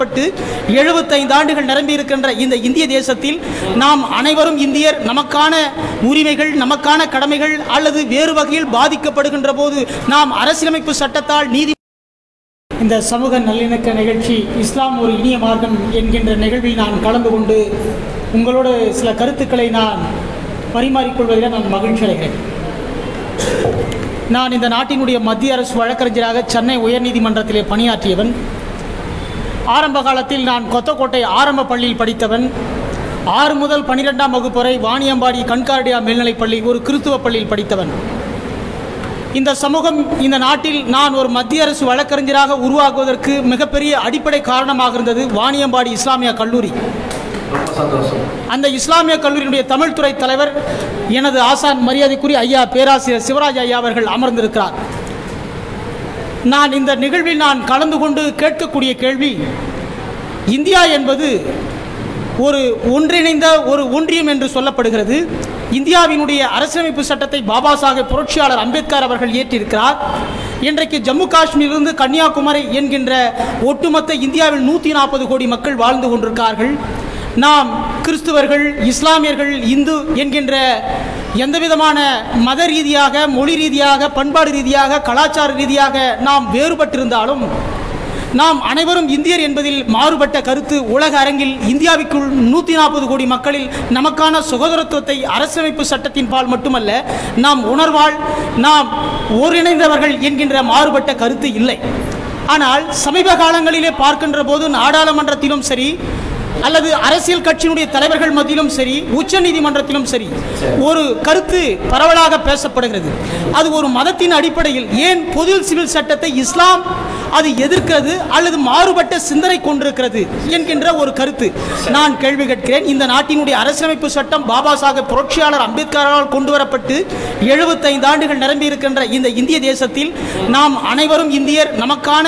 பட்டு எழுபத்தைந்து ஆண்டுகள் நிரம்பி இருக்கின்ற இந்த இந்திய தேசத்தில் நாம் அனைவரும் இந்தியர் நமக்கான உரிமைகள் நமக்கான கடமைகள் அல்லது வேறு வகையில் பாதிக்கப்படுகின்ற போது நாம் அரசியலமைப்பு சட்டத்தால் நீதி இந்த சமூக நல்லிணக்க நிகழ்ச்சி இஸ்லாம் ஒரு இனிய மார்க்கம் என்கின்ற நிகழ்வில் நான் கலந்து கொண்டு உங்களோட சில கருத்துக்களை நான் பரிமாறிக்கொள்வதில் நான் மகிழ்ச்சி அடைகிறேன். நான் இந்த நாட்டினுடைய மத்திய அரசு வழக்கறிஞராக சென்னை உயர்நீதிமன்றத்திலே பணியாற்றியவன். ஆரம்ப காலத்தில் நான் கொத்தக்கோட்டை ஆரம்ப பள்ளியில் படித்தவன். ஆறு முதல் பனிரெண்டாம் வகுப்பு வரை வாணியம்பாடி கண்கார்டியா மேல்நிலைப் பள்ளி ஒரு கிறித்துவ பள்ளியில் படித்தவன். இந்த சமூகம் இந்த நாட்டில் நான் ஒரு மத்திய அரசு வழக்கறிஞராக உருவாக்குவதற்கு மிகப்பெரிய அடிப்படை காரணமாக இருந்தது வாணியம்பாடி இஸ்லாமிய கல்லூரி. அந்த இஸ்லாமிய கல்லூரியினுடைய தமிழ் துறை தலைவர் எனது ஆசான் மரியாதைக்குரிய ஐயா பேராசிரியர் சிவராஜ் ஐயா அவர்கள் அமர்ந்திருக்கிறார். நான் இந்த நிகழ்வில் நான் கலந்து கொண்டு கேட்கக்கூடிய கேள்வி இந்தியா என்பது ஒரு ஒன்றிணைந்த ஒரு ஒன்றியம் என்று சொல்லப்படுகிறது. இந்தியாவினுடைய அரசியலமைப்பு சட்டத்தை பாபா சாஹேப் புரட்சியாளர் அம்பேத்கர் அவர்கள் ஏற்றிருக்கிறார் இன்றைக்கு ஜம்மு காஷ்மீரிலிருந்து கன்னியாகுமரி என்கின்ற ஒட்டுமொத்த இந்தியாவில் நூற்றி நாற்பது கோடி மக்கள் வாழ்ந்து கொண்டிருக்கிறார்கள். நாம் கிறிஸ்துவர்கள் இஸ்லாமியர்கள் இந்து என்கின்ற எந்த விதமான மத ரீதியாக மொழி ரீதியாக பண்பாடு ரீதியாக கலாச்சார ரீதியாக நாம் வேறுபட்டிருந்தாலும் நாம் அனைவரும் இந்தியர் என்பதில் மாறுபட்ட கருத்து உலக அரங்கில் இந்தியாவிற்குள் நூற்றி நாற்பது கோடி மக்களில் நமக்கான சுகோதரத்துவத்தை அரசமைப்பு சட்டத்தின் பால் மட்டுமல்ல நாம் உணர்வால் நாம் ஒருங்கிணைந்தவர்கள் என்கின்ற மாறுபட்ட கருத்து இல்லை. ஆனால் சமீப காலங்களிலே பார்க்கின்ற போது நாடாளுமன்றத்திலும் சரி அல்லது அரசியல் கட்சியினுடைய தலைவர்கள் மத்தியிலும் சரி உச்ச நீதிமன்றத்திலும் சரி ஒரு கருத்து பரவலாக பேசப்படுகிறது. அது ஒரு மதத்தின் அடிப்படையில் ஏன் பொது சிவில் சட்டத்தை இஸ்லாம் அது எதிர்க்கிறது அல்லது மாறுபட்ட சிந்தனை கொண்டிருக்கிறது என்கின்ற ஒரு கருத்து. நான் கேள்வி கேட்கிறேன். இந்த நாட்டினுடைய அரசியலமைப்பு சட்டம் பாபா சாஹேப் புரட்சியாளர் அம்பேத்கரால் கொண்டு வரப்பட்டு எழுபத்தைந்து ஆண்டுகள் நிரம்பி இருக்கின்ற இந்த இந்திய தேசத்தில் நாம் அனைவரும் இந்தியர் நமக்கான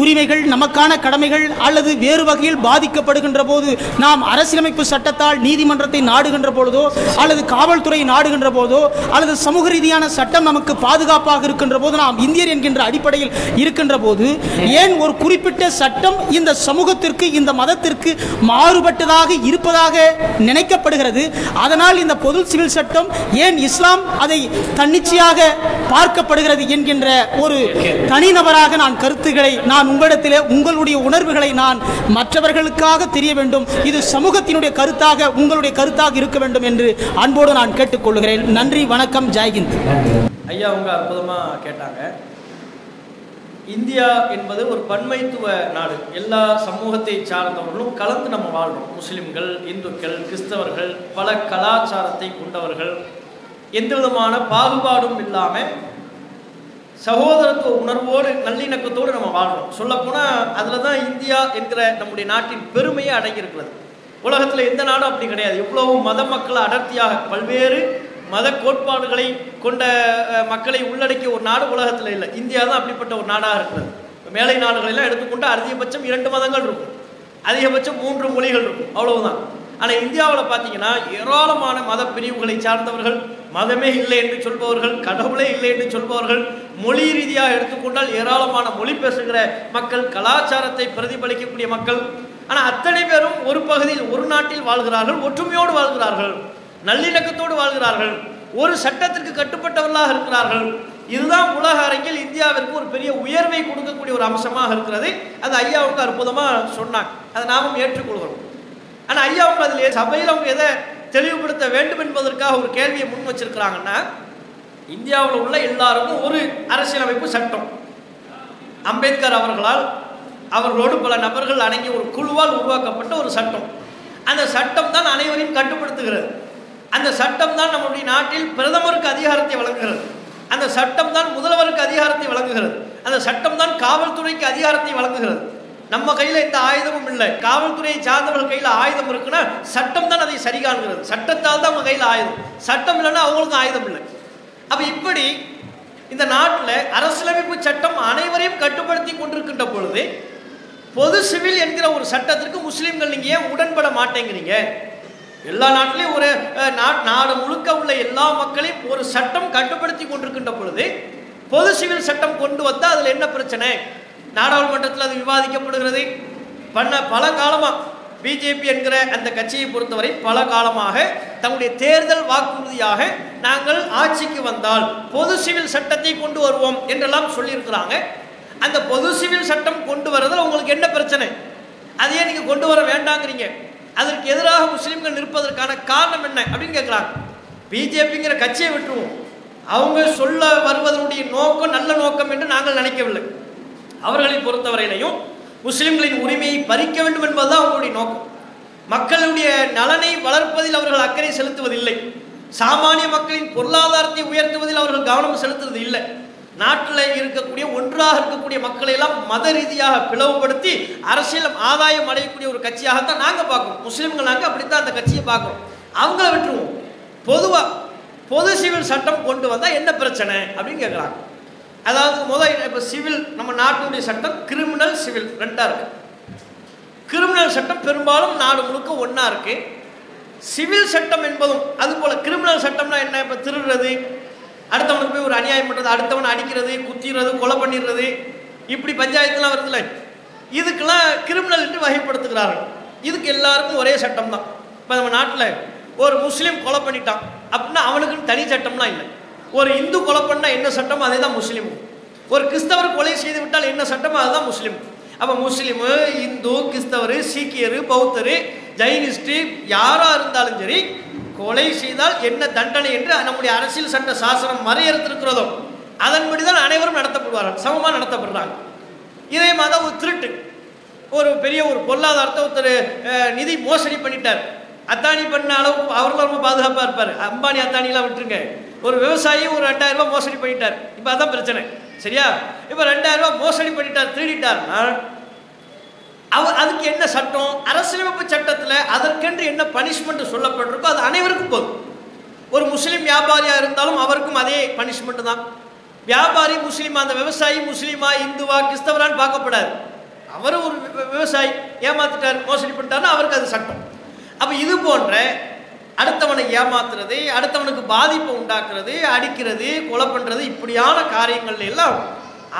உரிமைகள் நமக்கான கடமைகள் அல்லது வேறு வகையில் பாதிக்கப்படுகின்ற போது நாம் அரசியலமைப்பு சட்டத்தால் நீதிமன்றத்தை நாடுகின்ற பொழுதோ அல்லது காவல்துறை நாடுகின்ற போதோ அல்லது சமூக ரீதியான சட்டம் நமக்கு பாதுகாப்பாக இருக்கின்ற போது நாம் இந்தியர் என்கின்ற அடிப்படையில் இருக்கின்ற போது ஏன் ஒரு குறிப்பிட்ட சட்டம் இந்த சமூகத்திற்கு இந்த மதத்திற்கு மாறுபட்டதாக இருப்பதாக நினைக்கப்படுகிறது? அதனால் இந்த பொது சிவில் சட்டம் ஏன் இஸ்லாம் அதை தன்னிச்சையாக பார்க்கப்படுகிறது என்கின்ற ஒரு தனிநபராக நான் கருத்துக்களை நான் உங்களிடத்திலே உங்களுடைய உணர்வுகளை நான் மற்றவர்களுக்காக தெரிய வேண்டும். இது சமூகத்தினுடைய கருத்தாக உங்களுடைய கருத்தாக இருக்க வேண்டும் என்று அன்போடு நான் கேட்டுக்கொள்கிறேன். நன்றி வணக்கம் ஜெய்ஹிந்த் ஐயா அவங்க அற்புதமாக கேட்டாங்க. இந்தியா என்பது ஒரு பன்மைத்துவ நாடு. எல்லா சமூகத்தை சார்ந்தவர்களும் கலந்து நம்ம வாழ்றோம். முஸ்லிம்கள் இந்துக்கள் கிறிஸ்தவர்கள் பல கலாச்சாரத்தை கொண்டவர்கள். எந்த விதமான பாகுபாடும் இல்லாமல் சகோதரத்துவ உணர்வோடு நல்லிணக்கத்தோடு நம்ம வாழ்கிறோம் சொல்லப்போனால் அதில் தான் இந்தியா என்கிற நம்முடைய நாட்டின் பெருமையை அடங்கியிருக்கிறது. உலகத்தில் எந்த நாடும் அப்படி கிடையாது. எவ்வளவு மத மக்களை அடர்த்தியாக பல்வேறு மத கோட்பாடுகளை கொண்ட மக்களை உள்ளடக்கிய ஒரு நாடு உலகத்தில் இல்லை. இந்தியா தான் அப்படிப்பட்ட ஒரு நாடாக இருக்கிறது. மேலை நாடுகளெல்லாம் எடுத்துக்கொண்டு அதிகபட்சம் இரண்டு மதங்கள் இருக்கும். அதிகபட்சம் மூன்று மொழிகள் இருக்கும். அவ்வளவுதான். ஆனால் இந்தியாவில் பார்த்தீங்கன்னா ஏராளமான மத பிரிவுகளை சார்ந்தவர்கள் மதமே இல்லை என்று சொல்பவர்கள் கடவுளே இல்லை என்று சொல்பவர்கள் மொழி ரீதியாக எடுத்துக்கொண்டால் ஏராளமான மொழி பேசுகிற மக்கள் கலாச்சாரத்தை பிரதிபலிக்கக்கூடிய மக்கள். ஆனால் அத்தனை பேரும் ஒரு பகுதியில் ஒரு நாட்டில் வாழ்கிறார்கள் ஒற்றுமையோடு வாழ்கிறார்கள் நல்லிணக்கத்தோடு வாழ்கிறார்கள் ஒரு சட்டத்திற்கு கட்டுப்பட்டவர்களாக இருக்கிறார்கள். இதுதான் உலக அரங்கில் இந்தியாவிற்கு ஒரு பெரிய உயர்வை கொடுக்கக்கூடிய ஒரு அம்சமாக இருக்கிறது. அது ஐயாவுக்கு அற்புதமாக சொன்னாங்க. அதை நாமும் ஏற்றுக்கொள்கிறோம். ஆனால் ஐயாவுக்கு அதில் சபையில் அவங்க எதை தெளிவுபடுத்த வேண்டும் என்பதற்காக ஒரு கேள்வியை முன் வச்சிருக்கிறாங்கன்னா இந்தியாவில் உள்ள எல்லாருக்கும் ஒரு அரசியலமைப்பு சட்டம். அம்பேத்கர் அவர்களால் அவர்களோடு பல நபர்கள் அடங்கிய ஒரு குழுவால் உருவாக்கப்பட்ட ஒரு சட்டம். அந்த சட்டம் தான் அனைவரையும் கட்டுப்படுத்துகிறது. அந்த சட்டம் தான் நம்முடைய நாட்டில் பிரதமருக்கு அதிகாரத்தை வழங்குகிறது. அந்த சட்டம் தான் முதல்வருக்கு அதிகாரத்தை வழங்குகிறது. அந்த சட்டம் தான் காவல்துறைக்கு அதிகாரத்தை வழங்குகிறது. நம்ம கையில் எந்த ஆயுதமும் இல்லை. காவல்துறையை சார்ந்தவர்கள் கையில் ஆயுதம் இருக்குன்னா சட்டம் தான் அதை சரி காண்கிறது சட்டத்தால் தான் அவங்க கையில் ஆயுதம். சட்டம் இல்லைன்னா அவங்களுக்கும் ஆயுதம் இல்லை. அப்போ இப்படி இந்த நாட்டில் அரசியலமைப்பு சட்டம் அனைவரையும் கட்டுப்படுத்தி கொண்டிருக்கின்ற பொழுது பொது சிவில் என்கிற ஒரு சட்டத்திற்கு முஸ்லீம்கள் நீங்கள் ஏன் உடன்பட மாட்டேங்கிறீங்க? எல்லா நாட்டிலையும் ஒரு நாடு முழுக்க உள்ள எல்லா மக்களையும் ஒரு சட்டம் கட்டுப்படுத்தி கொண்டிருக்கின்ற பொழுது பொது சிவில் சட்டம் கொண்டு வந்தால் அதில் என்ன பிரச்சனை? நாடாளுமன்றத்தில் அது விவாதிக்கப்படுகிறது. பண்ண பல காலமாக பிஜேபி என்கிற அந்த கட்சியை பொறுத்தவரை பல காலமாக தங்களுடைய தேர்தல் வாக்குறுதியாக நாங்கள் ஆட்சிக்கு வந்தால் பொது சிவில் சட்டத்தை கொண்டு வருவோம் என்றெல்லாம் சொல்லியிருக்கிறாங்க. அந்த பொது சிவில் சட்டம் கொண்டு வரதில் உங்களுக்கு என்ன பிரச்சனை? அதையே நீங்கள் கொண்டு வர வேண்டாங்கிறீங்க. அதற்கு எதிராக முஸ்லீம்கள் நிற்பதற்கான காரணம் என்ன அப்படின்னு கேட்குறாங்க. பிஜேபிங்கிற கட்சியை விட்டுருவோம். அவங்க சொல்ல வருவதனுடைய நோக்கம் நல்ல நோக்கம் என்று நாங்கள் நினைக்கவில்லை. அவர்களை பொறுத்தவரையிலையும் முஸ்லிம்களின் உரிமையை பறிக்க வேண்டும் என்பதுதான் அவங்களுடைய நோக்கம். மக்களுடைய நலனை வளர்ப்பதில் அவர்கள் அக்கறை செலுத்துவதில்லை. சாமானிய மக்களின் பொருளாதாரத்தை உயர்த்துவதில் அவர்கள் கவனம் செலுத்துவது இல்லை நாட்டில் இருக்கக்கூடிய ஒன்றாக இருக்கக்கூடிய மக்களை எல்லாம் மத ரீதியாக பிளவுபடுத்தி அரசியல் ஆதாயம் அடையக்கூடிய ஒரு கட்சியாகத்தான் நாங்கள் பார்க்குறோம். முஸ்லீம்கள் நாங்கள் அப்படித்தான் அந்த கட்சியை பார்க்குறோம். அவங்கள விட்டுருவோம். பொதுவாக பொது சிவில் சட்டம் கொண்டு வந்தால் என்ன பிரச்சனை அப்படின்னு கேட்குறாங்க அதாவது முதல் இப்போ சிவில் நம்ம நாட்டினுடைய சட்டம் கிரிமினல் சிவில் ரெண்டாக இருக்கு. கிரிமினல் சட்டம் பெரும்பாலும் நாடு முழுக்க ஒன்றா இருக்கு. சிவில் சட்டம் என்பதும் அதுபோல் கிரிமினல் சட்டம்னா என்ன இப்போ திருடுறது அடுத்தவனுக்கு போய் ஒரு அநியாயம் பண்ணுறது அடுத்தவனை அடிக்கிறது குத்திடுறது கொலை பண்ணிடுறது இப்படி பஞ்சாயத்துலாம் வருதுல்ல. இதுக்கெல்லாம் கிரிமினல் என்று வகைப்படுத்துகிறார்கள். இதுக்கு எல்லாருக்கும் ஒரே சட்டம் தான் இப்போ நம்ம நாட்டில் ஒரு முஸ்லீம் கொலை பண்ணிட்டான் அப்படின்னா அவனுக்குன்னு தனி சட்டம்லாம் இல்லை. ஒரு இந்து கொலை பண்ணால் என்ன சட்டமோ அதே தான் முஸ்லீம். ஒரு கிறிஸ்தவர் கொலை செய்து விட்டால் என்ன சட்டமோ அதுதான் முஸ்லீம். அப்போ முஸ்லீமு இந்து கிறிஸ்தவர் சீக்கியர் பௌத்தர் ஜைனிஸ்ட்டு யாராக இருந்தாலும் சரி கொலை செய்தால் என்ன தண்டனை என்று நம்முடைய அரசியல் சட்ட சாசனம் மறையறுத்திருக்கிறதோ அதன்படி தான் அனைவரும் நடத்தப்படுவார்கள் சமமாக நடத்தப்படுறாங்க. இதே மாதிரி ஒரு திருட்டு. ஒரு பெரிய ஒரு பொருளாதாரத்தை ஒருத்தர் நிதி மோசடி பண்ணிட்டார். அத்தானி பண்ண அளவுக்கு அவர்களும் ரொம்ப பாதுகாப்பாக இருப்பார். அம்பானி அத்தானிலாம் விட்டுருங்க. ஒரு விவசாயி ஒரு ரெண்டாயிரம் ரூபாய் மோசடி பண்ணிட்டார். இப்போ அதான் பிரச்சனை. சரியா? இப்போ ரெண்டாயிரம் ரூபாய் மோசடி பண்ணிட்டார் திருடிட்டார்னா அவர் அதுக்கு என்ன சட்டம்? அரசியலமைப்பு சட்டத்தில் அதற்கென்று என்ன பனிஷ்மெண்ட் சொல்லப்பட்டிருக்கோ அது அனைவருக்கும் போதும். ஒரு முஸ்லீம் வியாபாரியாக இருந்தாலும் அவருக்கும் அதே பனிஷ்மெண்ட் தான். வியாபாரி முஸ்லீமா அந்த விவசாயி முஸ்லீமா இந்துவா கிறிஸ்தவரான்னு பார்க்கப்படாது. அவர் ஒரு விவசாயி ஏமாத்திட்டார் மோசடி பண்ணிட்டாருன்னா அவருக்கு அது சட்டம். அப்போ இது போன்ற அடுத்தவனை ஏமாத்துறது அடுத்தவனுக்கு பாதிப்பை உண்டாக்குறது அடிக்கிறது கொலை பண்ணுறது இப்படியான காரியங்கள் எல்லாம்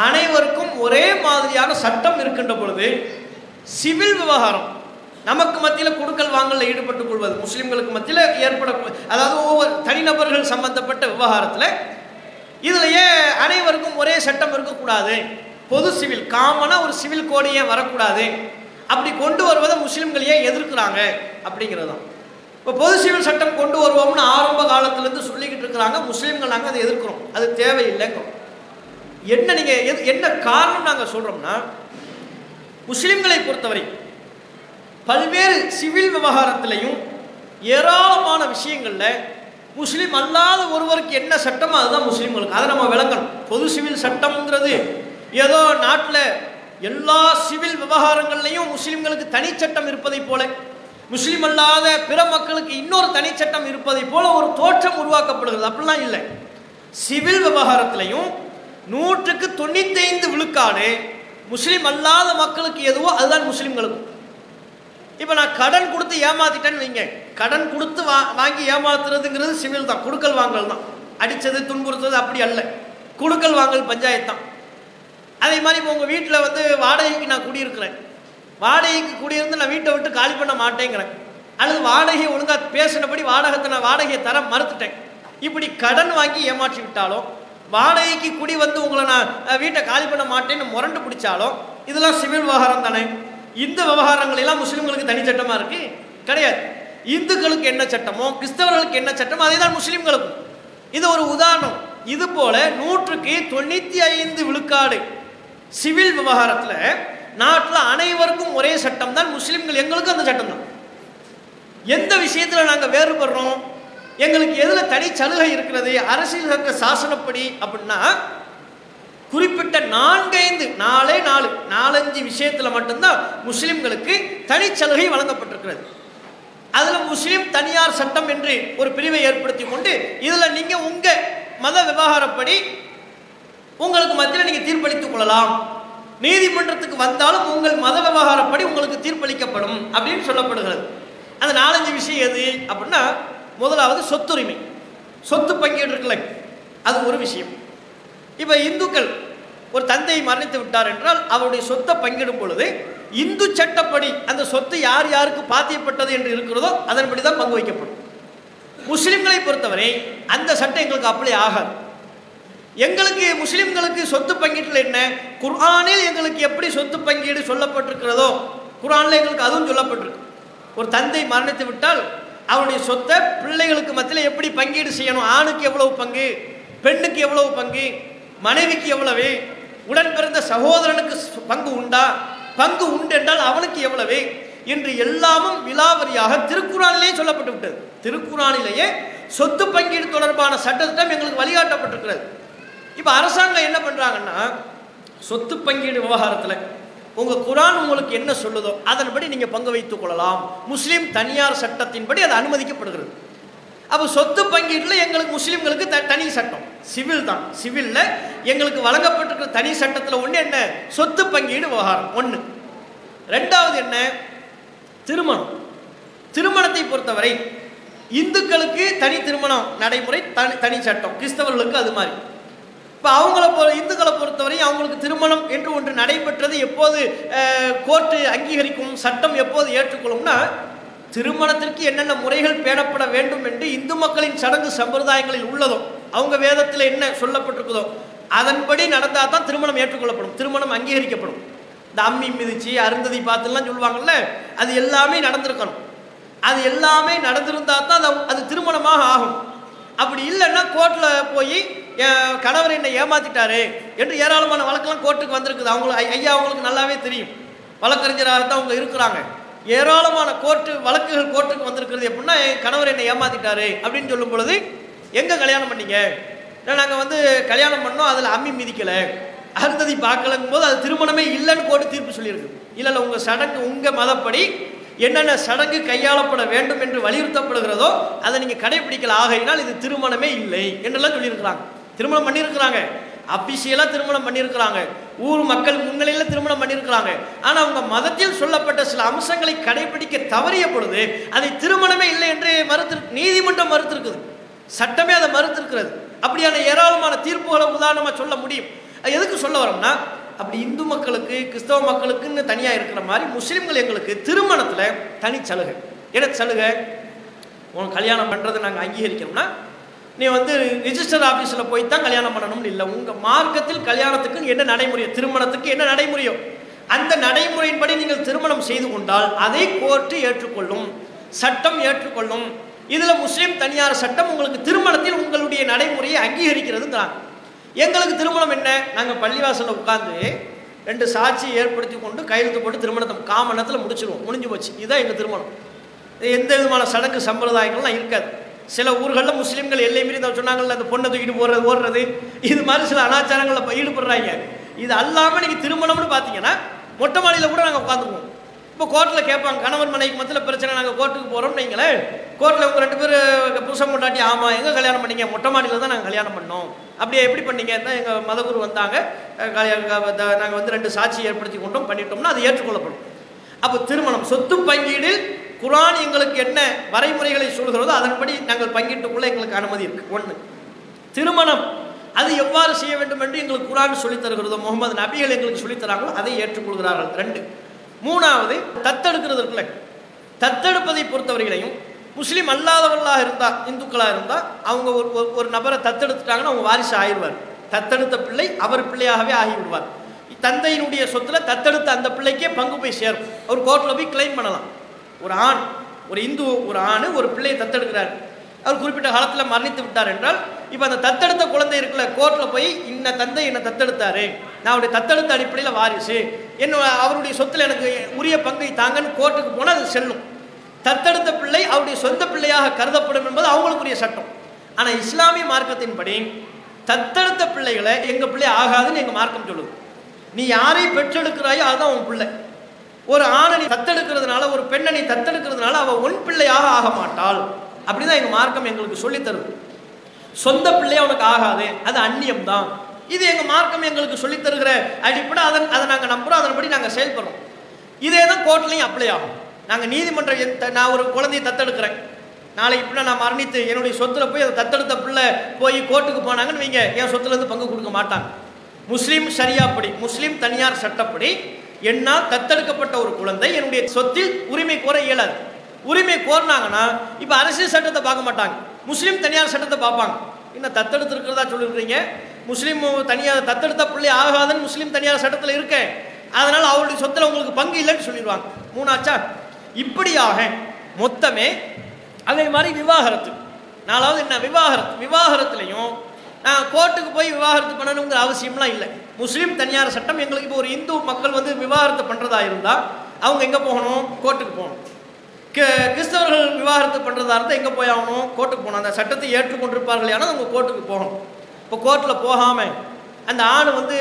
அனைவருக்கும் ஒரே மாதிரியான சட்டம் இருக்கின்ற பொழுது சிவில் விவகாரம். நமக்கு மத்தியில் கொடுக்கல் வாங்கலில் ஈடுபட்டுக் கொள்வது முஸ்லிம்களுக்கு மத்தியில் ஏற்பட அதாவது ஒவ்வொரு தனிநபர்கள் சம்பந்தப்பட்ட விவகாரத்தில் இதுலயே அனைவருக்கும் ஒரே சட்டம் இருக்கக்கூடாது. பொது சிவில் காமனாக ஒரு சிவில் கோடு ஏன் வரக்கூடாது? அப்படி கொண்டு வருவதை முஸ்லிம்கள் ஏன் எதிர்க்கிறாங்க? அப்படிங்கிறது தான் இப்போ பொது சிவில் சட்டம் கொண்டு வருவோம்னு ஆரம்ப காலத்திலேருந்து சொல்லிக்கிட்டு இருக்கிறாங்க. முஸ்லீம்கள் நாங்கள் அதை எதிர்க்கிறோம். அது தேவையில்லைங்கிறோம் என்ன நீங்கள் எது என்ன காரணம் நாங்கள் சொல்கிறோம்னா முஸ்லீம்களை பொறுத்தவரை பல்வேறு சிவில் விவகாரத்திலையும் ஏராளமான விஷயங்களில் முஸ்லீம் அல்லாத ஒருவருக்கு என்ன சட்டமோ அதுதான் முஸ்லீம்களுக்கு. அதை நம்ம விளங்கணும் பொது சிவில் சட்டம்ங்கிறது ஏதோ நாட்டில் எல்லா சிவில் விவகாரங்கள்லையும் முஸ்லீம்களுக்கு தனிச்சட்டம் இருப்பதை போல முஸ்லீம் அல்லாத பிற மக்களுக்கு இன்னொரு தனிச்சட்டம் இருப்பதை போல ஒரு தோற்றம் உருவாக்கப்படுகிறது. அப்படிலாம் இல்லை. சிவில் விவகாரத்திலையும் நூற்றுக்கு தொண்ணூத்தைந்து விழுக்காடு முஸ்லீம் அல்லாத மக்களுக்கு எதுவோ அதுதான் முஸ்லீம்களுக்கும். இப்போ நான் கடன் கொடுத்து ஏமாத்திட்டேன்னு வைங்க. கடன் கொடுத்து வா வாங்கி ஏமாத்துறதுங்கிறது சிவில் தான். கொடுக்கல் வாங்கல் தான். அடித்தது துன்புறுத்தது அப்படி அல்ல. கொடுக்கல் வாங்கல் பஞ்சாயத்து தான். அதே மாதிரி இப்போ உங்கள் வீட்டில் வந்து வாடகைக்கு நான் குடியிருக்கிறேன். வாடகைக்கு குடியிருந்து நான் வீட்டை விட்டு காலி பண்ண மாட்டேங்கிறேன். அல்லது வாடகையை ஒழுங்காக பேசினபடி வாடகத்தை நான் வாடகையை தர மறுத்துட்டேன். இப்படி கடன் வாங்கி ஏமாற்றி விட்டாலும் வாடகைக்கு குடி வந்து உங்களை நான் வீட்டை காலி பண்ண மாட்டேன்னு முரண்டு பிடிச்சாலும் இதெல்லாம் சிவில் விவகாரம் தானே. இந்த விவகாரங்கள் எல்லாம் முஸ்லீம்களுக்கு தனி சட்டமா இருக்கு? கிடையாது. இந்துக்களுக்கு என்ன சட்டமோ கிறிஸ்தவர்களுக்கு என்ன சட்டமோ அதே தான் முஸ்லீம்களுக்கும். இது ஒரு உதாரணம். இது போல நூற்றுக்கு தொண்ணூற்றி ஐந்து விழுக்காடு சிவில் விவகாரத்தில் நாட்டில் அனைவருக்கும் ஒரே சட்டம் தான் முஸ்லீம்கள் எங்களுக்கும் அந்த சட்டம் தான் எந்த விஷயத்தில் நாங்கள் வேறுபடுறோம்? எங்களுக்கு எதில் தனி சலுகை இருக்கிறது? அரசியல் சட்ட சாசனப்படி அப்படின்னா குறிப்பிட்ட நான்கைந்து நாலே நாலு நாலஞ்சு விஷயத்தில் மட்டும்தான் முஸ்லிம்களுக்கு தனிச்சலுகை வழங்கப்பட்டிருக்கிறது. அதில் முஸ்லீம் தனியார் சட்டம் என்று ஒரு பிரிவை ஏற்படுத்தி கொண்டு இதில் நீங்கள் உங்கள் மத விவகாரப்படி உங்களுக்கு மத்தியில் நீங்கள் தீர்ப்பளித்துக் கொள்ளலாம். நீதிமன்றத்துக்கு வந்தாலும் உங்கள் மத விவகாரப்படி உங்களுக்கு தீர்ப்பளிக்கப்படும் அப்படின்னு சொல்லப்படுகிறது. அந்த நாலஞ்சு விஷயம் எது அப்படின்னா முதலாவது சொத்துரிமை. சொத்து பங்கீடு இருக்குல்ல அது ஒரு விஷயம். இப்போ இந்துக்கள் ஒரு தந்தை மரணித்து விட்டார் என்றால் அவருடைய சொத்தை பங்கிடும் பொழுது இந்து சட்டப்படி அந்த சொத்து யார் யாருக்கு பாத்தியப்பட்டது என்று இருக்கிறதோ அதன்படி தான் பங்கு வைக்கப்படும். முஸ்லிம்களை பொறுத்தவரை அந்த சட்டம் எங்களுக்கு அப்ளை ஆகாது. எங்களுக்கு முஸ்லிம்களுக்கு சொத்து பங்கீட்டில் என்ன? குர்ஆனில் எங்களுக்கு எப்படி சொத்து பங்கீடு சொல்லப்பட்டிருக்கிறதோ குர்ஆனில் எங்களுக்கு அதுவும் சொல்லப்பட்டிருக்கு. ஒரு தந்தை மரணித்து விட்டால் அவருடைய சொத்தை பிள்ளைகளுக்கு மத்தியில் எப்படி பங்கீடு செய்யணும்? ஆணுக்கு எவ்வளவு பங்கு? பெண்ணுக்கு எவ்வளவு பங்கு? மனைவிக்கு எவ்வளவு? உடன் பிறந்த சகோதரனுக்கு பங்கு உண்டா? பங்கு உண்டு என்றால் அவனுக்கு எவ்வளவு? என்று எல்லாமும் விலாவரியாக திருக்குறானிலேயே சொல்லப்பட்டு விட்டது. திருக்குறானிலேயே சொத்து பங்கீடு தொடர்பான சட்டத்திட்டம் எங்களுக்கு வழிகாட்டப்பட்டிருக்கிறது. இப்போ அரசாங்கம் என்ன பண்ணுறாங்கன்னா சொத்து பங்கீடு விவகாரத்தில் உங்கள் குரான் உங்களுக்கு என்ன சொல்லுதோ அதன்படி நீங்கள் பங்கு வைத்துக் கொள்ளலாம். முஸ்லீம் தனியார் சட்டத்தின்படி அது அனுமதிக்கப்படுகிறது. அப்போ சொத்து பங்கீட்டில் எங்களுக்கு முஸ்லீம்களுக்கு த தனி சட்டம். சிவில் தான். சிவிலில் எங்களுக்கு வழங்கப்பட்டிருக்கிற தனி சட்டத்தில் ஒன்று என்ன? சொத்து பங்கீடு விவகாரம். ஒன்று ரெண்டாவது என்ன? திருமணம். திருமணத்தை பொறுத்தவரை இந்துக்களுக்கு தனி திருமணம் நடைமுறை தனி தனி சட்டம். கிறிஸ்தவர்களுக்கு அது மாதிரி. இப்போ அவங்கள பொ இந்துக்களை பொறுத்தவரை அவங்களுக்கு திருமணம் என்று ஒன்று நடைபெற்றது எப்போது கோர்ட்டு அங்கீகரிக்கும் சட்டம் எப்போது ஏற்றுக்கொள்ளும்னா திருமணத்திற்கு என்னென்ன முறைகள் பேணப்பட வேண்டும் என்று இந்து மக்களின் சடங்கு சம்பிரதாயங்களில் உள்ளதோ அவங்க வேதத்தில் என்ன சொல்லப்பட்டிருக்குதோ அதன்படி நடந்தால் தான் திருமணம் ஏற்றுக்கொள்ளப்படும் திருமணம் அங்கீகரிக்கப்படும். இந்த அம்மி மிதிச்சு அருந்ததி பார்த்துலாம் சொல்லுவாங்கல்ல அது எல்லாமே நடந்திருக்கணும். அது எல்லாமே நடந்திருந்தால் தான் அது அது திருமணமாக ஆகும். அப்படி இல்லைன்னா கோர்ட்டில் போய் என் கணவர் என்னை ஏமாத்திட்டாரு என்று ஏராளமான வழக்கெல்லாம் கோர்ட்டுக்கு வந்திருக்குது. அவங்களுக்கு ஐ- ஐயா அவங்களுக்கு நல்லாவே தெரியும். வழக்கறிஞராக தான் அவங்க இருக்கிறாங்க. ஏராளமான கோர்ட்டு வழக்குகள் கோர்ட்டுக்கு வந்திருக்கிறது எப்படின்னா என் கணவர் என்னை ஏமாத்திட்டாரு அப்படின்னு சொல்லும் பொழுது எங்கே கல்யாணம் பண்ணீங்க? நாங்கள் வந்து கல்யாணம் பண்ணோம் அதில் அம்மி மிதிக்கலை. அருந்ததி பார்க்கலங்கும் போது அது திருமணமே இல்லைன்னு கோர்ட்டு தீர்ப்பு சொல்லியிருக்கு. இல்லை இல்லை உங்கள் சடங்கு உங்கள் மதப்படி என்னென்ன சடங்கு கையாளப்பட வேண்டும் என்று வலியுறுத்தப்படுகிறதோ அதை நீங்கள் கடைபிடிக்கல ஆகையினால் இது திருமணமே இல்லை என்றெல்லாம் சொல்லியிருக்கிறாங்க. திருமணம் பண்ணியிருக்கிறாங்க. அபிஷியலாக திருமணம் பண்ணியிருக்கிறாங்க. ஊர் மக்கள் முன்னிலையில் திருமணம் பண்ணியிருக்கிறாங்க. ஆனால் அவங்க மதத்தில் சொல்லப்பட்ட சில அம்சங்களை கடைபிடிக்க தவறிய பொழுது அதை திருமணமே இல்லை என்று மறுத்து நீதிமன்றம் மறுத்திருக்குது. சட்டமே அதை மறுத்திருக்கிறது. அப்படியான ஏராளமான தீர்ப்புகளை உதாரணமாக சொல்ல முடியும். எதுக்கு சொல்ல வரோம்னா அப்படி இந்து மக்களுக்கு கிறிஸ்தவ மக்களுக்குன்னு தனியாக இருக்கிற மாதிரி முஸ்லீம்கள் எங்களுக்கு திருமணத்தில் தனி சலுகை என்ன சலுகை? உனக்கு கல்யாணம் பண்ணுறது நாங்கள் அங்கீகரிக்கணும்னா நீ வந்து ரிஜிஸ்டர் ஆஃபீஸில் போய் தான் கல்யாணம் பண்ணணும்னு இல்லை. உங்கள் மார்க்கத்தில் கல்யாணத்துக்கு என்ன நடைமுறையோ திருமணத்துக்கு என்ன நடைமுறையோ அந்த நடைமுறையின்படி நீங்கள் திருமணம் செய்து கொண்டால் அதை கோர்ட்டு ஏற்றுக்கொள்ளும் சட்டம் ஏற்றுக்கொள்ளும். இதில் முஸ்லீம் தனியார் சட்டம் உங்களுக்கு திருமணத்தில் உங்களுடைய நடைமுறையை அங்கீகரிக்கிறதுங்கிறாங்க. எங்களுக்கு திருமணம் என்ன? நாங்கள் பள்ளிவாசலில் உட்காந்து ரெண்டு சாட்சி ஏற்படுத்தி கொண்டு கையெழுத்து போட்டு திருமணத்தை காம நேரத்தில் முடிச்சிருவோம். முடிஞ்சு போச்சு. இதுதான் எங்கள் திருமணம். எந்த விதமான சடங்கு சம்பிரதாயங்கள்லாம் இருக்காது. சில ஊர்களில் முஸ்லீம்கள் எல்லை மீறி சொன்னாங்கல்ல அந்த பொண்ணை தூக்கிட்டு போடுறது ஓடுறது. இது மாதிரி சில அனாச்சாரங்களில் ஈடுபடுறாங்க. இது அல்லாமல் நீங்கள் திருமணம்னு பார்த்தீங்கன்னா மொட்டை மாடியில் கூட நாங்கள் உட்காந்துக்குவோம் இப்போ கோர்ட்டில் கேட்பாங்க கணவன் மனைவிக்கு மத்தியில் பிரச்சனை நாங்கள் கோர்ட்டுக்கு போகிறோம்னு வைங்களேன். கோர்ட்டில் உங்கள் ரெண்டு பேர் புருஷன் கொண்டாட்டி ஆமாம் எங்கே கல்யாணம் பண்ணீங்க? மொட்டை மாடியில் தான் நாங்கள் கல்யாணம் பண்ணோம். அப்படியே எப்படி பண்ணீங்க? தான் எங்கள் மதகுரு வந்தாங்க நாங்கள் வந்து ரெண்டு சாட்சி ஏற்படுத்தி கொண்டோம் பண்ணிட்டோம்னா அது ஏற்றுக்கொள்ளப்படும். அப்போ திருமணம் சொத்து பங்கீடு குரான் எங்களுக்கு என்ன வரைமுறைகளை சொல்கிறதோ அதன்படி நாங்கள் பங்கிட்டுக்குள்ள எங்களுக்கு அனுமதி இருக்கு. ஒன்று திருமணம். அது எவ்வாறு செய்ய வேண்டும் என்று எங்களுக்கு குரான் சொல்லித் தருகிறதோ முகமது நபிகள் எங்களுக்கு சொல்லித் தராங்களோ அதை ஏற்றுக்கொள்கிறார்கள். ரெண்டு மூணாவது தத்தெடுக்கிறது இருக்குல்ல தத்தெடுப்பதை பொறுத்தவரைகளையும் முஸ்லீம் அல்லாதவர்களாக இருந்தால் இந்துக்களாக இருந்தால் அவங்க ஒரு ஒரு- நபரை தத்தெடுத்துட்டாங்கன்னா அவங்க வாரிசு ஆயிடுவார். தத்தெடுத்த பிள்ளை அவர் பிள்ளையாகவே ஆகிவிடுவார். தந்தையினுடைய சொத்துல தத்தெடுத்த அந்த பிள்ளைக்கே பங்கு போய் சேரும். அவர் கோர்ட்டில் போய் கிளைம் பண்ணலாம். ஒரு ஆண் ஒரு இந்து ஒரு ஆண் ஒரு பிள்ளையை தத்தெடுக்கிறார். அவர் குறிப்பிட்ட காலத்தில் மரணித்து விட்டார் என்றால் இப்போ அந்த தத்தெடுத்த குழந்தை இருக்குல்ல கோர்ட்டில் போய் இன்ன தந்தை என்னை தத்தெடுத்தாரு. நான் அவருடைய தத்தெடுத்த அடிப்படையில் வாரிசு. என்ன அவருடைய சொத்தில் எனக்கு உரிய பங்கை தாங்கன்னு கோர்ட்டுக்கு போனால் அது செல்லும். தத்தெடுத்த பிள்ளை அவருடைய சொந்த பிள்ளையாக கருதப்படும் என்பது அவங்களுக்குரிய சட்டம். ஆனால் இஸ்லாமிய மார்க்கத்தின்படி தத்தெடுத்த பிள்ளைகளை எங்கள் பிள்ளை ஆகாதுன்னு எங்கள் மார்க்கம் சொல்லுது. நீ யாரை பெற்றெடுக்கிறாயோ அதுதான் உன் பிள்ளை. ஒரு ஆணை நீ தத்தெடுக்கிறதுனால ஒரு பெண்ணை நீ தத்தெடுக்கிறதுனால அவள் உன் பிள்ளையாக ஆக மாட்டாள். அப்படிதான் எங்கள் மார்க்கம் எங்களுக்கு சொல்லித் தருது. சொந்த பிள்ளை அவனுக்கு ஆகாது அது அந்நியம் தான் இது எங்கள் மார்க்கம் எங்களுக்கு சொல்லித் தருகிற அடிப்படை அதன் அதை நாங்கள் நம்புகிறோம் அதன்படி நாங்கள் செயல்படுறோம். இதே தான் கோர்ட்லையும் அப்ளை ஆகும். நாங்கள் நீதிமன்றம் எந்த- நான் ஒரு குழந்தையை தத்தெடுக்கிறேன். நாளைக்கு இப்படி நான் மரணித்து என்னுடைய சொத்துல போய் அதை தத்தெடுத்த பிள்ளை போய் கோர்ட்டுக்கு போனாங்கன்னு வைங்க என் சொத்துலேருந்து பங்கு கொடுக்க மாட்டாங்க. முஸ்லீம் சரியாப்படி முஸ்லீம் தனியார் சட்டப்படி என்னால் தத்தெடுக்கப்பட்ட ஒரு குழந்தை என்னுடைய சொத்தில் உரிமை கோர இயலாது. உரிமை கோரினாங்கன்னா இப்போ அரசியல் சட்டத்தை பார்க்க மாட்டாங்க. முஸ்லீம் தனியார் சட்டத்தை பார்ப்பாங்க. என்ன தத்தெடுத்துருக்கிறதா சொல்லிருக்கீங்க முஸ்லீம் தனியார் தத்தெடுத்த பிள்ளை ஆகாதுன்னு முஸ்லீம் தனியார் சட்டத்தில் இருக்கேன் அதனால் அவருடைய சொத்துல உங்களுக்கு பங்கு இல்லைன்னு சொல்லிடுவாங்க. மூணாச்சா? இப்படியாக மொத்தமே அதே மாதிரி விவாகரத்து. நாலாவது என்ன? விவாகரத்து. விவாகரத்துலையும் கோர்ட்டுக்கு போய் விவாகரத்து பண்ணணுங்கிற அவசியம்லாம் இல்லை. முஸ்லீம் தனியார் சட்டம் எங்களுக்கு இப்போ ஒரு இந்து மக்கள் வந்து விவாகரத்து பண்ணுறதா இருந்தால் அவங்க எங்கே போகணும்? கோர்ட்டுக்கு போகணும். கிறிஸ்தவர்கள் விவாகரத்து பண்ணுறதா இருந்தால் எங்கே போய் ஆகணும்? கோர்ட்டுக்கு போகணும். அந்த சட்டத்தை ஏற்றுக்கொண்டிருப்பார்கள் ஆனால் அவங்க கோர்ட்டுக்கு போகணும். இப்போ கோர்ட்டில் போகாமல் அந்த ஆண் வந்து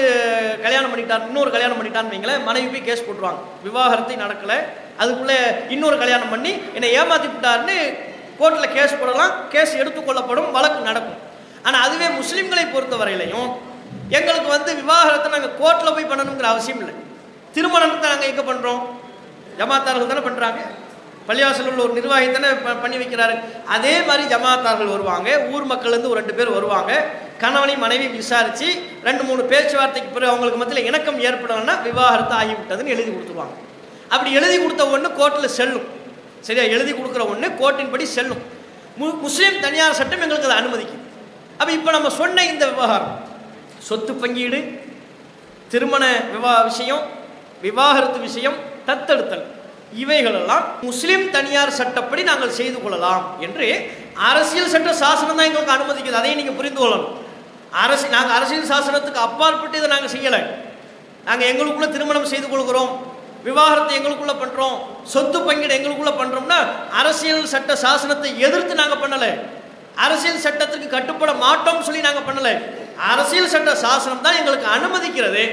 கல்யாணம் பண்ணிட்டார் இன்னொரு கல்யாணம் பண்ணிட்டான்னு வைங்களேன் மனைவி போய் கேஸ் போட்டுருவாங்க. விவாகரத்தை நடக்கலை. அதுக்குள்ளே இன்னொரு கல்யாணம் பண்ணி என்னை ஏமாற்றி விட்டாருன்னு கோர்ட்டில் கேஸ் போடலாம். கேஸ் எடுத்துக்கொள்ளப்படும் வழக்கு நடக்கும். ஆனால் அதுவே முஸ்லீம்களை பொறுத்தவரையிலையும் எங்களுக்கு வந்து விவாகரத்தை நாங்கள் கோர்ட்டில் போய் பண்ணணுங்கிற அவசியம் இல்லை. திருமணத்தை நாங்கள் எங்கே பண்ணுறோம் ஜமாத்தார்கள் தானே பண்ணுறாங்க பள்ளிவாசல் உள்ள ஒரு நிர்வாகி தானே ப- பண்ணி வைக்கிறாரு. அதே மாதிரி ஜமாத்தார்கள் வருவாங்க. ஊர் மக்கள்லேருந்து ஒரு ரெண்டு பேர் வருவாங்க. கணவனையும் மனைவி விசாரித்து ரெண்டு மூணு பேச்சுவார்த்தைக்கு பிறகு அவங்களுக்கு மத்தியில் இணக்கம் ஏற்படணும்னா விவாகரத்து ஆகிவிட்டதுன்னு எழுதி கொடுத்துருவாங்க. அப்படி எழுதி கொடுத்த ஒன்று கோர்ட்டில் செல்லும். சரியா? எழுதி கொடுக்குற ஒன்று கோர்ட்டின்படி செல்லும். மு முஸ்லீம் தனியார் சட்டம் எங்களுக்கு அதை அனுமதிக்கும் அப்போ இப்போ நம்ம சொன்ன இந்த விவகாரம் சொத்து பங்கீடு திருமண விவா விஷயம் விவாகரத்து விஷயம் தத்தெடுத்தல் இவைகளெல்லாம் முஸ்லிம் தனியார் சட்டப்படி நாங்கள் செய்து கொள்ளலாம் என்று அரசியல் சட்ட சாசனம் தான் எங்களுக்கு அனுமதிக்குது. அதையும் நீங்கள் புரிந்து கொள்ளணும். அரசு நாங்கள் அரசியல் சாசனத்துக்கு அப்பாற்பட்டு இதை நாங்கள் செய்யலை. நாங்கள் எங்களுக்குள்ள திருமணம் செய்து கொள்கிறோம் விவாகரத்தை எங்களுக்குள்ள பண்ணுறோம் சொத்து பங்கீடு எங்களுக்குள்ள பண்ணுறோம்னா அரசியல் சட்ட சாசனத்தை எதிர்த்து நாங்கள் பண்ணலை. அரசியல் சட்டத்துக்கு கட்டுப்பட மாட்டோம்னு சொல்லி நாங்கள் பண்ணலை. அரசியல் சட்ட சாசனம் தான் எங்களுக்கு அனுமதிக்கிறது.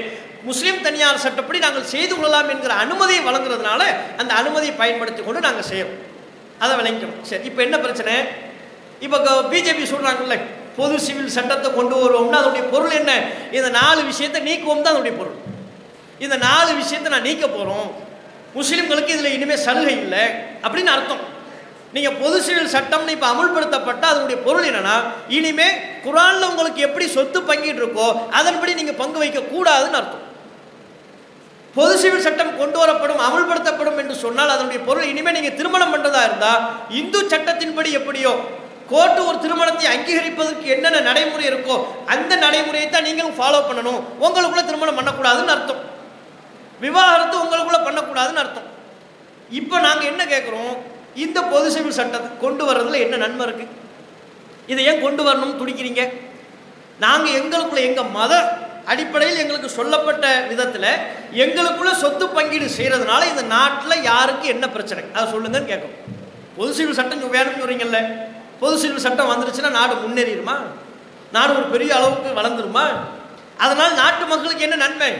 முஸ்லீம் தனியார் சட்டப்படி நாங்கள் செய்து கொள்ளலாம் என்கிற அனுமதியை வழங்குறதுனால அந்த அனுமதியை பயன்படுத்தி கொண்டு நாங்கள் செய்யறோம். அதை விளங்கிக்கணும். சரி இப்போ என்ன பிரச்சனை? இப்போ பிஜேபி சொல்கிறாங்கல்ல பொது சிவில் சட்டத்தை கொண்டு வருவோம்னா அதனுடைய பொருள் என்ன? இந்த நாலு விஷயத்தை நீக்குவோம் தான் அதனுடைய பொருள். இந்த நாலு விஷயத்தை நான் நீக்க போகிறோம் முஸ்லீம்களுக்கு இதில் இனிமேல் சலுகை இல்லை அப்படின்னு அர்த்தம். நீங்கள் பொது சிவில் சட்டம்னு இப்போ அமுல்படுத்தப்பட்ட அதனுடைய பொருள் என்னன்னா இனிமே குரானில் உங்களுக்கு எப்படி சொத்து பங்கிட்டு இருக்கோ அதன்படி நீங்கள் பங்கு வைக்க கூடாதுன்னு அர்த்தம். பொது சிவில் சட்டம் கொண்டு வரப்படும் அமுல்படுத்தப்படும் என்று சொன்னால் அதனுடைய பொருள் இனிமேல் நீங்கள் திருமணம் பண்ணுறதா இருந்தால் இந்து சட்டத்தின்படி எப்படியோ கோர்ட்டு ஒரு திருமணத்தை அங்கீகரிப்பதற்கு என்னென்ன நடைமுறை இருக்கோ அந்த நடைமுறையை தான் நீங்களும் ஃபாலோ பண்ணணும். உங்களுக்குள்ள திருமணம் பண்ணக்கூடாதுன்னு அர்த்தம். விவாகரத்து உங்களுக்குள்ள பண்ணக்கூடாதுன்னு அர்த்தம். இப்போ நாங்கள் என்ன கேட்குறோம் இந்த பொது சிவில் சட்டத்தை கொண்டு வர்றதுல என்ன நன்மை இருக்கு? இதை ஏன் கொண்டு வரணும்னு துடிக்கிறீங்க? நாங்கள் எங்களுக்குள்ள எங்கள் மத அடிப்படையில் எங்களுக்கு சொல்லப்பட்ட விதத்தில் எங்களுக்குள்ள சொத்து பங்கீடு செய்கிறதுனால இந்த நாட்டில் யாருக்கு என்ன பிரச்சனை? அதை சொல்லுங்கன்னு கேட்கும். பொது சிவில் சட்டம் வேணும்னு சொல்றீங்கல்ல பொது சிவில் சட்டம் வந்துருச்சுன்னா நாடு முன்னேறிடுமா? நாடு ஒரு பெரிய அளவுக்கு வளர்ந்துருமா? அதனால் நாட்டு மக்களுக்கு என்ன நன்மை?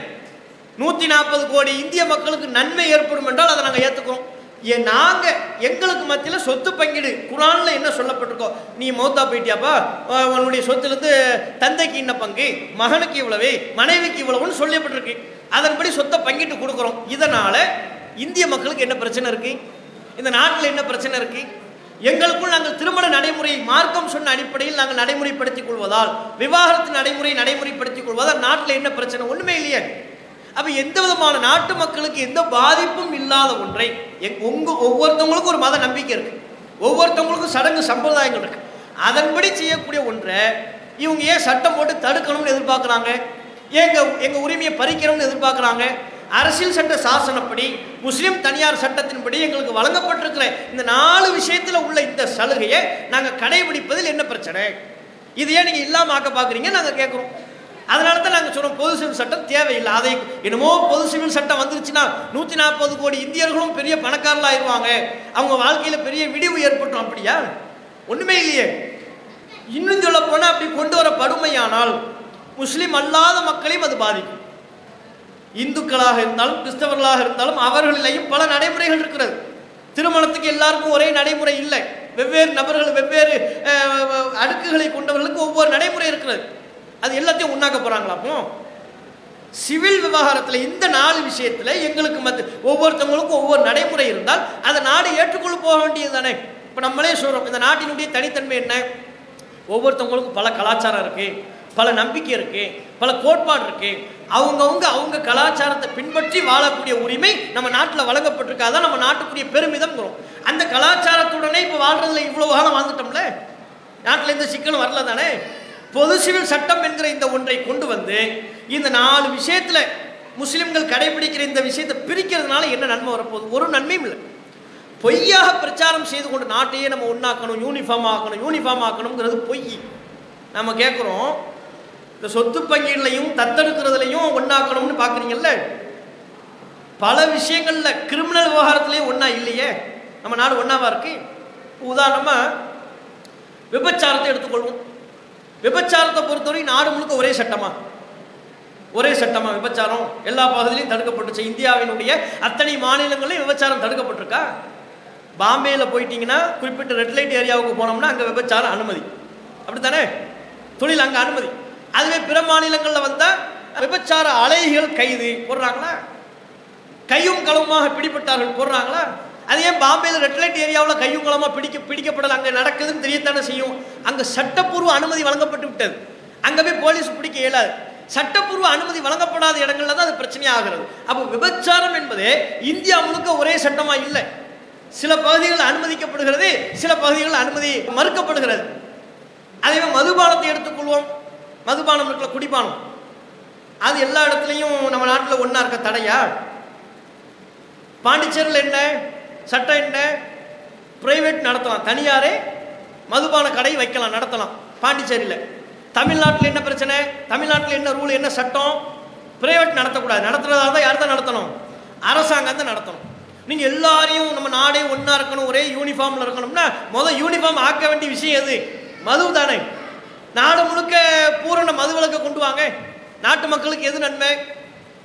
நூற்றி நாற்பது கோடி இந்திய மக்களுக்கு நன்மை ஏற்படும் என்றால் அதை நாங்கள் ஏற்றுக்கிறோம் ஏன் நாங்கள் எங்களுக்கு மத்தியில் சொத்து பங்கிடு. குரானில் என்ன சொல்லப்பட்டிருக்கோ நீ மௌத்தா போயிட்டியாப்பா? உன்னுடைய சொத்துலேருந்து தந்தைக்கு இன்ன பங்கு? மகனுக்கு இவ்வளவு மனைவிக்கு இவ்வளவுன்னு சொல்லப்பட்டிருக்கு அதன்படி சொத்தை பங்கிட்டு கொடுக்குறோம். இதனால் இந்திய மக்களுக்கு என்ன பிரச்சனை இருக்கு? இந்த நாட்டில் என்ன பிரச்சனை இருக்கு? எங்களுக்குள் நாங்கள் திருமண நடைமுறை மார்க்கம் சொன்ன அடிப்படையில் நாங்கள் நடைமுறைப்படுத்திக் கொள்வதால் விவாகரத்து நடைமுறை நடைமுறைப்படுத்திக் கொள்வதால் நாட்டில் என்ன பிரச்சனை? ஒன்றுமே இல்லையே. அப்போ எந்த விதமான நாட்டு மக்களுக்கு எந்த பாதிப்பும் இல்லாத ஒன்றை எங் உங்கள் ஒவ்வொருத்தவங்களுக்கும் ஒரு மத நம்பிக்கை இருக்குது ஒவ்வொருத்தவங்களுக்கும் சடங்கு சம்பிரதாயங்கள் இருக்கு. அதன்படி செய்யக்கூடிய ஒன்றை இவங்க ஏன் சட்டம் போட்டு தடுக்கணும்னு எதிர்பார்க்குறாங்க? ஏங்க எங்க உரிமையை பறிக்கணும்னு எதிர்பார்க்குறாங்க? அரசியல் சட்ட சாசனப்படி முஸ்லிம் தனியார் சட்டத்தின்படி எங்களுக்கு வழங்கப்பட்டிருக்கிற இந்த நாலு விஷயத்துல உள்ள இந்த சலுகையை நாங்கள் கடைபிடிப்பதில் என்ன பிரச்சனை? இது ஏன் நீங்க இல்லாம ஆக்க பாக்குறீங்க நாங்கள் கேட்குறோம் அதனால தான் நாங்கள் சொல்கிறோம் பொது சிவில் சட்டம் தேவையில்லை. அதை என்னமோ பொது சிவில் சட்டம் வந்துருச்சுன்னா நூற்றி நாற்பது கோடி இந்தியர்களும் பெரிய பணக்காரர்கள் ஆயிடுவாங்க அவங்க வாழ்க்கையில் பெரிய விடிவு ஏற்பட்டும் அப்படியா? ஒன்றுமே இல்லையே. இன்னும் சொல்ல போனால் அப்படி கொண்டு வர படுமையானால் முஸ்லீம் அல்லாத மக்களையும் அது பாதிக்கும். இந்துக்களாக இருந்தாலும் கிறிஸ்தவர்களாக இருந்தாலும் அவர்களிலேயும் பல நடைமுறைகள் இருக்கிறது. திருமணத்துக்கு எல்லாருக்கும் ஒரே நடைமுறை இல்லை. வெவ்வேறு நபர்கள் வெவ்வேறு அடுக்குகளை கொண்டவர்களுக்கு ஒவ்வொரு நடைமுறை இருக்கிறது. அது எல்லாத்தையும் உண்ணாக்க போகிறாங்களாப்போ சிவில் விவகாரத்தில் இந்த நாலு விஷயத்தில் எங்களுக்கு மத்த ஒவ்வொருத்தவங்களுக்கும் ஒவ்வொரு நடைமுறை இருந்தால் அதை நாடு ஏற்றுக்கொள்ள போக வேண்டியது தானே இப்போ நம்மளே சொல்கிறோம் இந்த நாட்டினுடைய தனித்தன்மை என்ன? ஒவ்வொருத்தவங்களுக்கும் பல கலாச்சாரம் இருக்குது பல நம்பிக்கை இருக்குது பல கோட்பாடு இருக்குது அவங்கவுங்க அவங்க கலாச்சாரத்தை பின்பற்றி வாழக்கூடிய உரிமை நம்ம நாட்டில் வழங்கப்பட்டிருக்காதான் நம்ம நாட்டுக்குரிய பெருமிதம்ங்கிறோம். அந்த கலாச்சாரத்துடனே இப்போ வாழ்றதுல இவ்வளோ காலம் வாழ்ந்துட்டோம்ல? நாட்டில் எந்த சிக்கலும் வரல தானே பொது சிவில் சட்டம் என்கிற இந்த ஒன்றை கொண்டு வந்து இந்த நாலு விஷயத்தில் முஸ்லிம்கள் கடைபிடிக்கிற இந்த விஷயத்தை பிரிக்கிறதுனால என்ன நன்மை வரப்போகுது? ஒரு நன்மையும் இல்லை. பொய்யாக பிரச்சாரம் செய்து கொண்டு நாட்டையே நம்ம ஒன்றாக்கணும் யூனிஃபார்ம் ஆக்கணும் யூனிஃபார்ம் ஆக்கணுங்கிறது பொய். நம்ம கேட்குறோம் இந்த சொத்து பங்கீடுலையும் தத்தெடுக்கிறதுலையும் ஒன்றாக்கணும்னு பார்க்குறீங்கல்ல பல விஷயங்களில் கிரிமினல் விவகாரத்துலேயும் ஒன்றா இல்லையே? நம்ம நாடு ஒன்றாவா இருக்கு? உதாரணமாக விபச்சாரத்தை எடுத்துக்கொள்வோம். விபச்சாரத்தை பொறுத்தவரை நாடு முழுக்க ஒரே சட்டமா? ஒரே சட்டமா விபச்சாரம். எல்லா பகுதியிலையும் தடுக்கப்பட்டுச்சு. இந்தியாவினுடைய அத்தனை மாநிலங்களையும் விபச்சாரம் தடுக்கப்பட்டிருக்கா? பாம்பேயில் போயிட்டீங்கன்னா குறிப்பிட்ட ரெட் லைட் ஏரியாவுக்கு போனோம்னா அங்கே விபச்சாரம் அனுமதி. அப்படித்தானே? தொழில் அங்கே அனுமதி. அதுவே பிற மாநிலங்களில் வந்தால் விபச்சார அலைகள் கைது. போடுறாங்களா? கையும் களவுமாக பிடிபட்டார்கள். போடுறாங்களா? அது ஏன் பாம்பேயில் ரெட் லைட் ஏரியாவில் கையுங்களமாக பிடிக்க பிடிக்கப்படலை? அங்கே நடக்குதுன்னு தெரியத்தானே செய்யும். அங்கே சட்டப்பூர்வ அனுமதி வழங்கப்பட்டு விட்டது. அங்கே போய் போலீஸ் பிடிக்க இயலாது. சட்டப்பூர்வ அனுமதி வழங்கப்படாத இடங்கள்ல தான் அது பிரச்சனையாகிறது. அப்போ விபச்சாரம் என்பது இந்தியா முழுக்க ஒரே சட்டமா இல்லை. சில பகுதிகளில் அனுமதிக்கப்படுகிறது சில பகுதிகளில் அனுமதி மறுக்கப்படுகிறது. அதே மாதிரி மதுபானத்தை எடுத்துக்கொள்வோம். மதுபானம் இருக்கல குடிபானம். அது எல்லா இடத்துலையும் நம்ம நாட்டில் ஒன்றா இருக்க தடையா? பாண்டிச்சேரியில் என்ன? சட்டம் என்ன பிரைவேட் நடத்தலாம். தனியாரே மதுபான கடை வைக்கலாம் நடத்தலாம். பாண்டிச்சேரியில். தமிழ்நாட்டில் என்ன பிரச்சனை? தமிழ்நாட்டில் என்ன ரூல் என்ன சட்டம்? பிரைவேட் நடத்தக்கூடாது. நடத்துறதால தான் யார் தான் நடத்தணும்? அரசாங்கம் தான் நடத்தணும். நீங்கள் எல்லாரையும் நம்ம நாடே ஒன்றா இருக்கணும் ஒரே யூனிஃபார்மில் இருக்கணும்னா முதல் யூனிஃபார்ம் ஆக்க வேண்டிய விஷயம் எது? மது தானே. நாடு முழுக்க பூரண மதுவிலக்கை கொண்டு வாங்க. நாட்டு மக்களுக்கு எது நன்மை?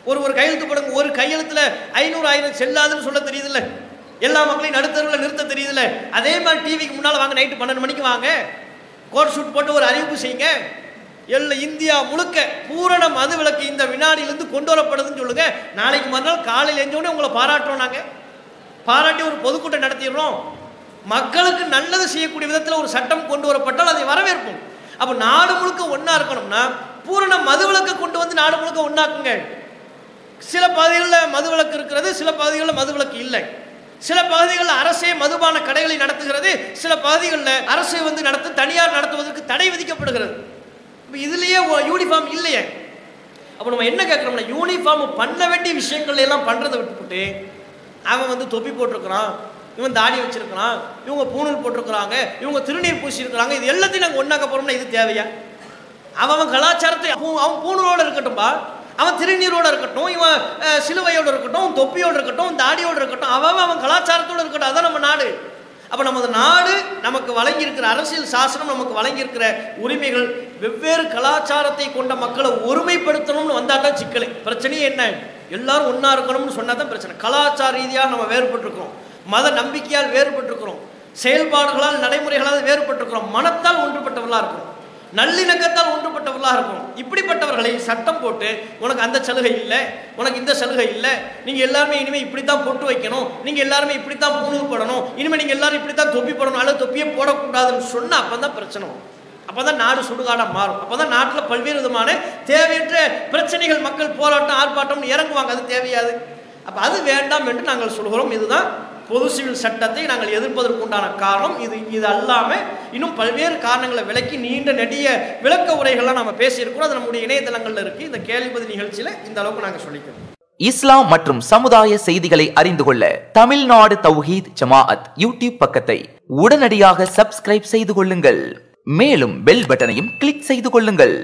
ஒரு ஒரு கையெழுத்து போடுங்க. ஒரு கையெழுத்தில் ஐநூறு ஆயிரம் செல்லாதுன்னு சொல்ல தெரியுதுல்ல. எல்லா மக்களையும் நடுத்தருவில் நிறுத்த தெரியுதுல்ல அதே மாதிரி டிவிக்கு முன்னால் வாங்க நைட்டு பன்னெண்டு மணிக்கு வாங்க. கோட் ஷூட் போட்டு ஒரு அறிவிப்பு செய்யுங்க. எல்லா இந்தியா முழுக்க பூரண மது விளக்கு இந்த வினாடியிலிருந்து கொண்டு வரப்படுதுன்னு சொல்லுங்க. நாளைக்கு மறுநாள் காலையில் எழுந்தோடனே உங்களை பாராட்டுறோம் நாங்கள் பாராட்டி ஒரு பொதுக்கூட்டம் நடத்திடுறோம். மக்களுக்கு நல்லது செய்யக்கூடிய விதத்தில் ஒரு சட்டம் கொண்டு வரப்பட்டால் அதை வரவேற்போம். அப்போ நாடு முழுக்க ஒன்றா இருக்கணும்னா பூரண மதுவிலக்கை கொண்டு வந்து நாடு முழுக்க ஒன்றாக்குங்க சில பகுதிகளில் மதுவிலக்கு இருக்கிறது சில பகுதிகளில் மதுவிலக்கு இல்லை. சில பகுதிகளில் அரசே மதுபான கடைகளை நடத்துகிறது சில பகுதிகளில் அரசு வந்து நடத்த தனியார் நடத்துவதற்கு தடை விதிக்கப்படுகிறது. இப்போ இதுலேயே யூனிஃபார்ம் இல்லையே. அப்போ நம்ம என்ன கேட்குறோம்னா யூனிஃபார்ம் பண்ண வேண்டிய விஷயங்கள் எல்லாம் பண்ணுறதை விட்டுவிட்டு அவன் வந்து தொப்பி போட்டிருக்கிறான் இவன் தாடி வச்சிருக்கிறான் இவங்க பூணூல் போட்டிருக்கிறாங்க இவங்க திருநீர் பூசியிருக்கிறாங்க இது எல்லாத்தையும் நாங்கள் ஒன்றாக்க போகிறோம்னா இது தேவையா? அவன் அவன் கலாச்சாரத்தை அவன் பூணூலோடு இருக்கட்டும்பா. அவன் திருநீரோட இருக்கட்டும் இவன் சிலுவையோடு இருக்கட்டும் தொப்பியோடு இருக்கட்டும் தாடியோடு இருக்கட்டும் அவன் அவன் கலாச்சாரத்தோடு இருக்கட்டும் அதான் நம்ம நாடு. அப்போ நமது நாடு நமக்கு வழங்கியிருக்கிற அரசியல் சாசனம் நமக்கு வழங்கியிருக்கிற உரிமைகள் வெவ்வேறு கலாச்சாரத்தை கொண்ட மக்களை ஒருமைப்படுத்தணும்னு வந்தால் தான் சிக்கலை. பிரச்சனையே என்ன? எல்லாரும் ஒன்றா இருக்கணும்னு சொன்னால் தான் பிரச்சனை. கலாச்சார ரீதியாக நம்ம வேறுபட்டிருக்கிறோம். மத நம்பிக்கையால் வேறுபட்டிருக்கிறோம். செயல்பாடுகளால் நடைமுறைகளால் வேறுபட்டிருக்கிறோம். மனத்தால் ஒன்றுபட்டவர்களாக இருக்கிறோம். நல்லிணக்கத்தால் ஒன்றுபட்டவர்களாக இருக்கும். இப்படிப்பட்டவர்களை சட்டம் போட்டு உனக்கு அந்த சலுகை இல்லை உனக்கு இந்த சலுகை இல்லை நீங்கள் எல்லாருமே இனிமேல் இப்படி தான் பொட்டு வைக்கணும் நீங்கள் எல்லாருமே இப்படி தான் பூணூல் போடணும் இனிமேல் நீங்கள் எல்லாரும் இப்படி தான் தொப்பி போடணும் அல்லது தொப்பியே போடக்கூடாதுன்னு சொன்னால் அப்போ தான் பிரச்சனை வரும். அப்போ தான் நாடு சுடுகாடாக மாறும். அப்போ தான் நாட்டில் பல்வேறு விதமான தேவையற்ற பிரச்சனைகள் மக்கள் போராட்டம் ஆர்ப்பாட்டம்னு இறங்குவாங்க. அது தேவையாது. அப்போ அது வேண்டாம் என்று நாங்கள் சொல்கிறோம். இதுதான் பொது சிவில் சட்டத்தை நாங்கள் எதிர்ப்பதற்கு உண்டான காரணம் இது. இது அல்லாமல் இன்னும் பல்வேறு காரணங்களை விளக்கி நீண்ட நெடிய விளக்க உரைகள்லாம் நம்ம பேசியிருக்கிறோம். அது நம்முடைய இணையதளங்களில் இருக்குது இந்த கேள்விப்பதி நிகழ்ச்சியில் இந்த அளவுக்கு நாங்கள் சொல்லிக்கிறோம். இஸ்லாம் மற்றும் சமுதாய செய்திகளை அறிந்து கொள்ள தமிழ்நாடு தௌஹீத் ஜமாஅத் யூடியூப் பக்கத்தை உடனடியாக சப்ஸ்கிரைப் செய்து கொள்ளுங்கள். மேலும் பெல் பட்டனையும் கிளிக் செய்து கொள்ளுங்கள்.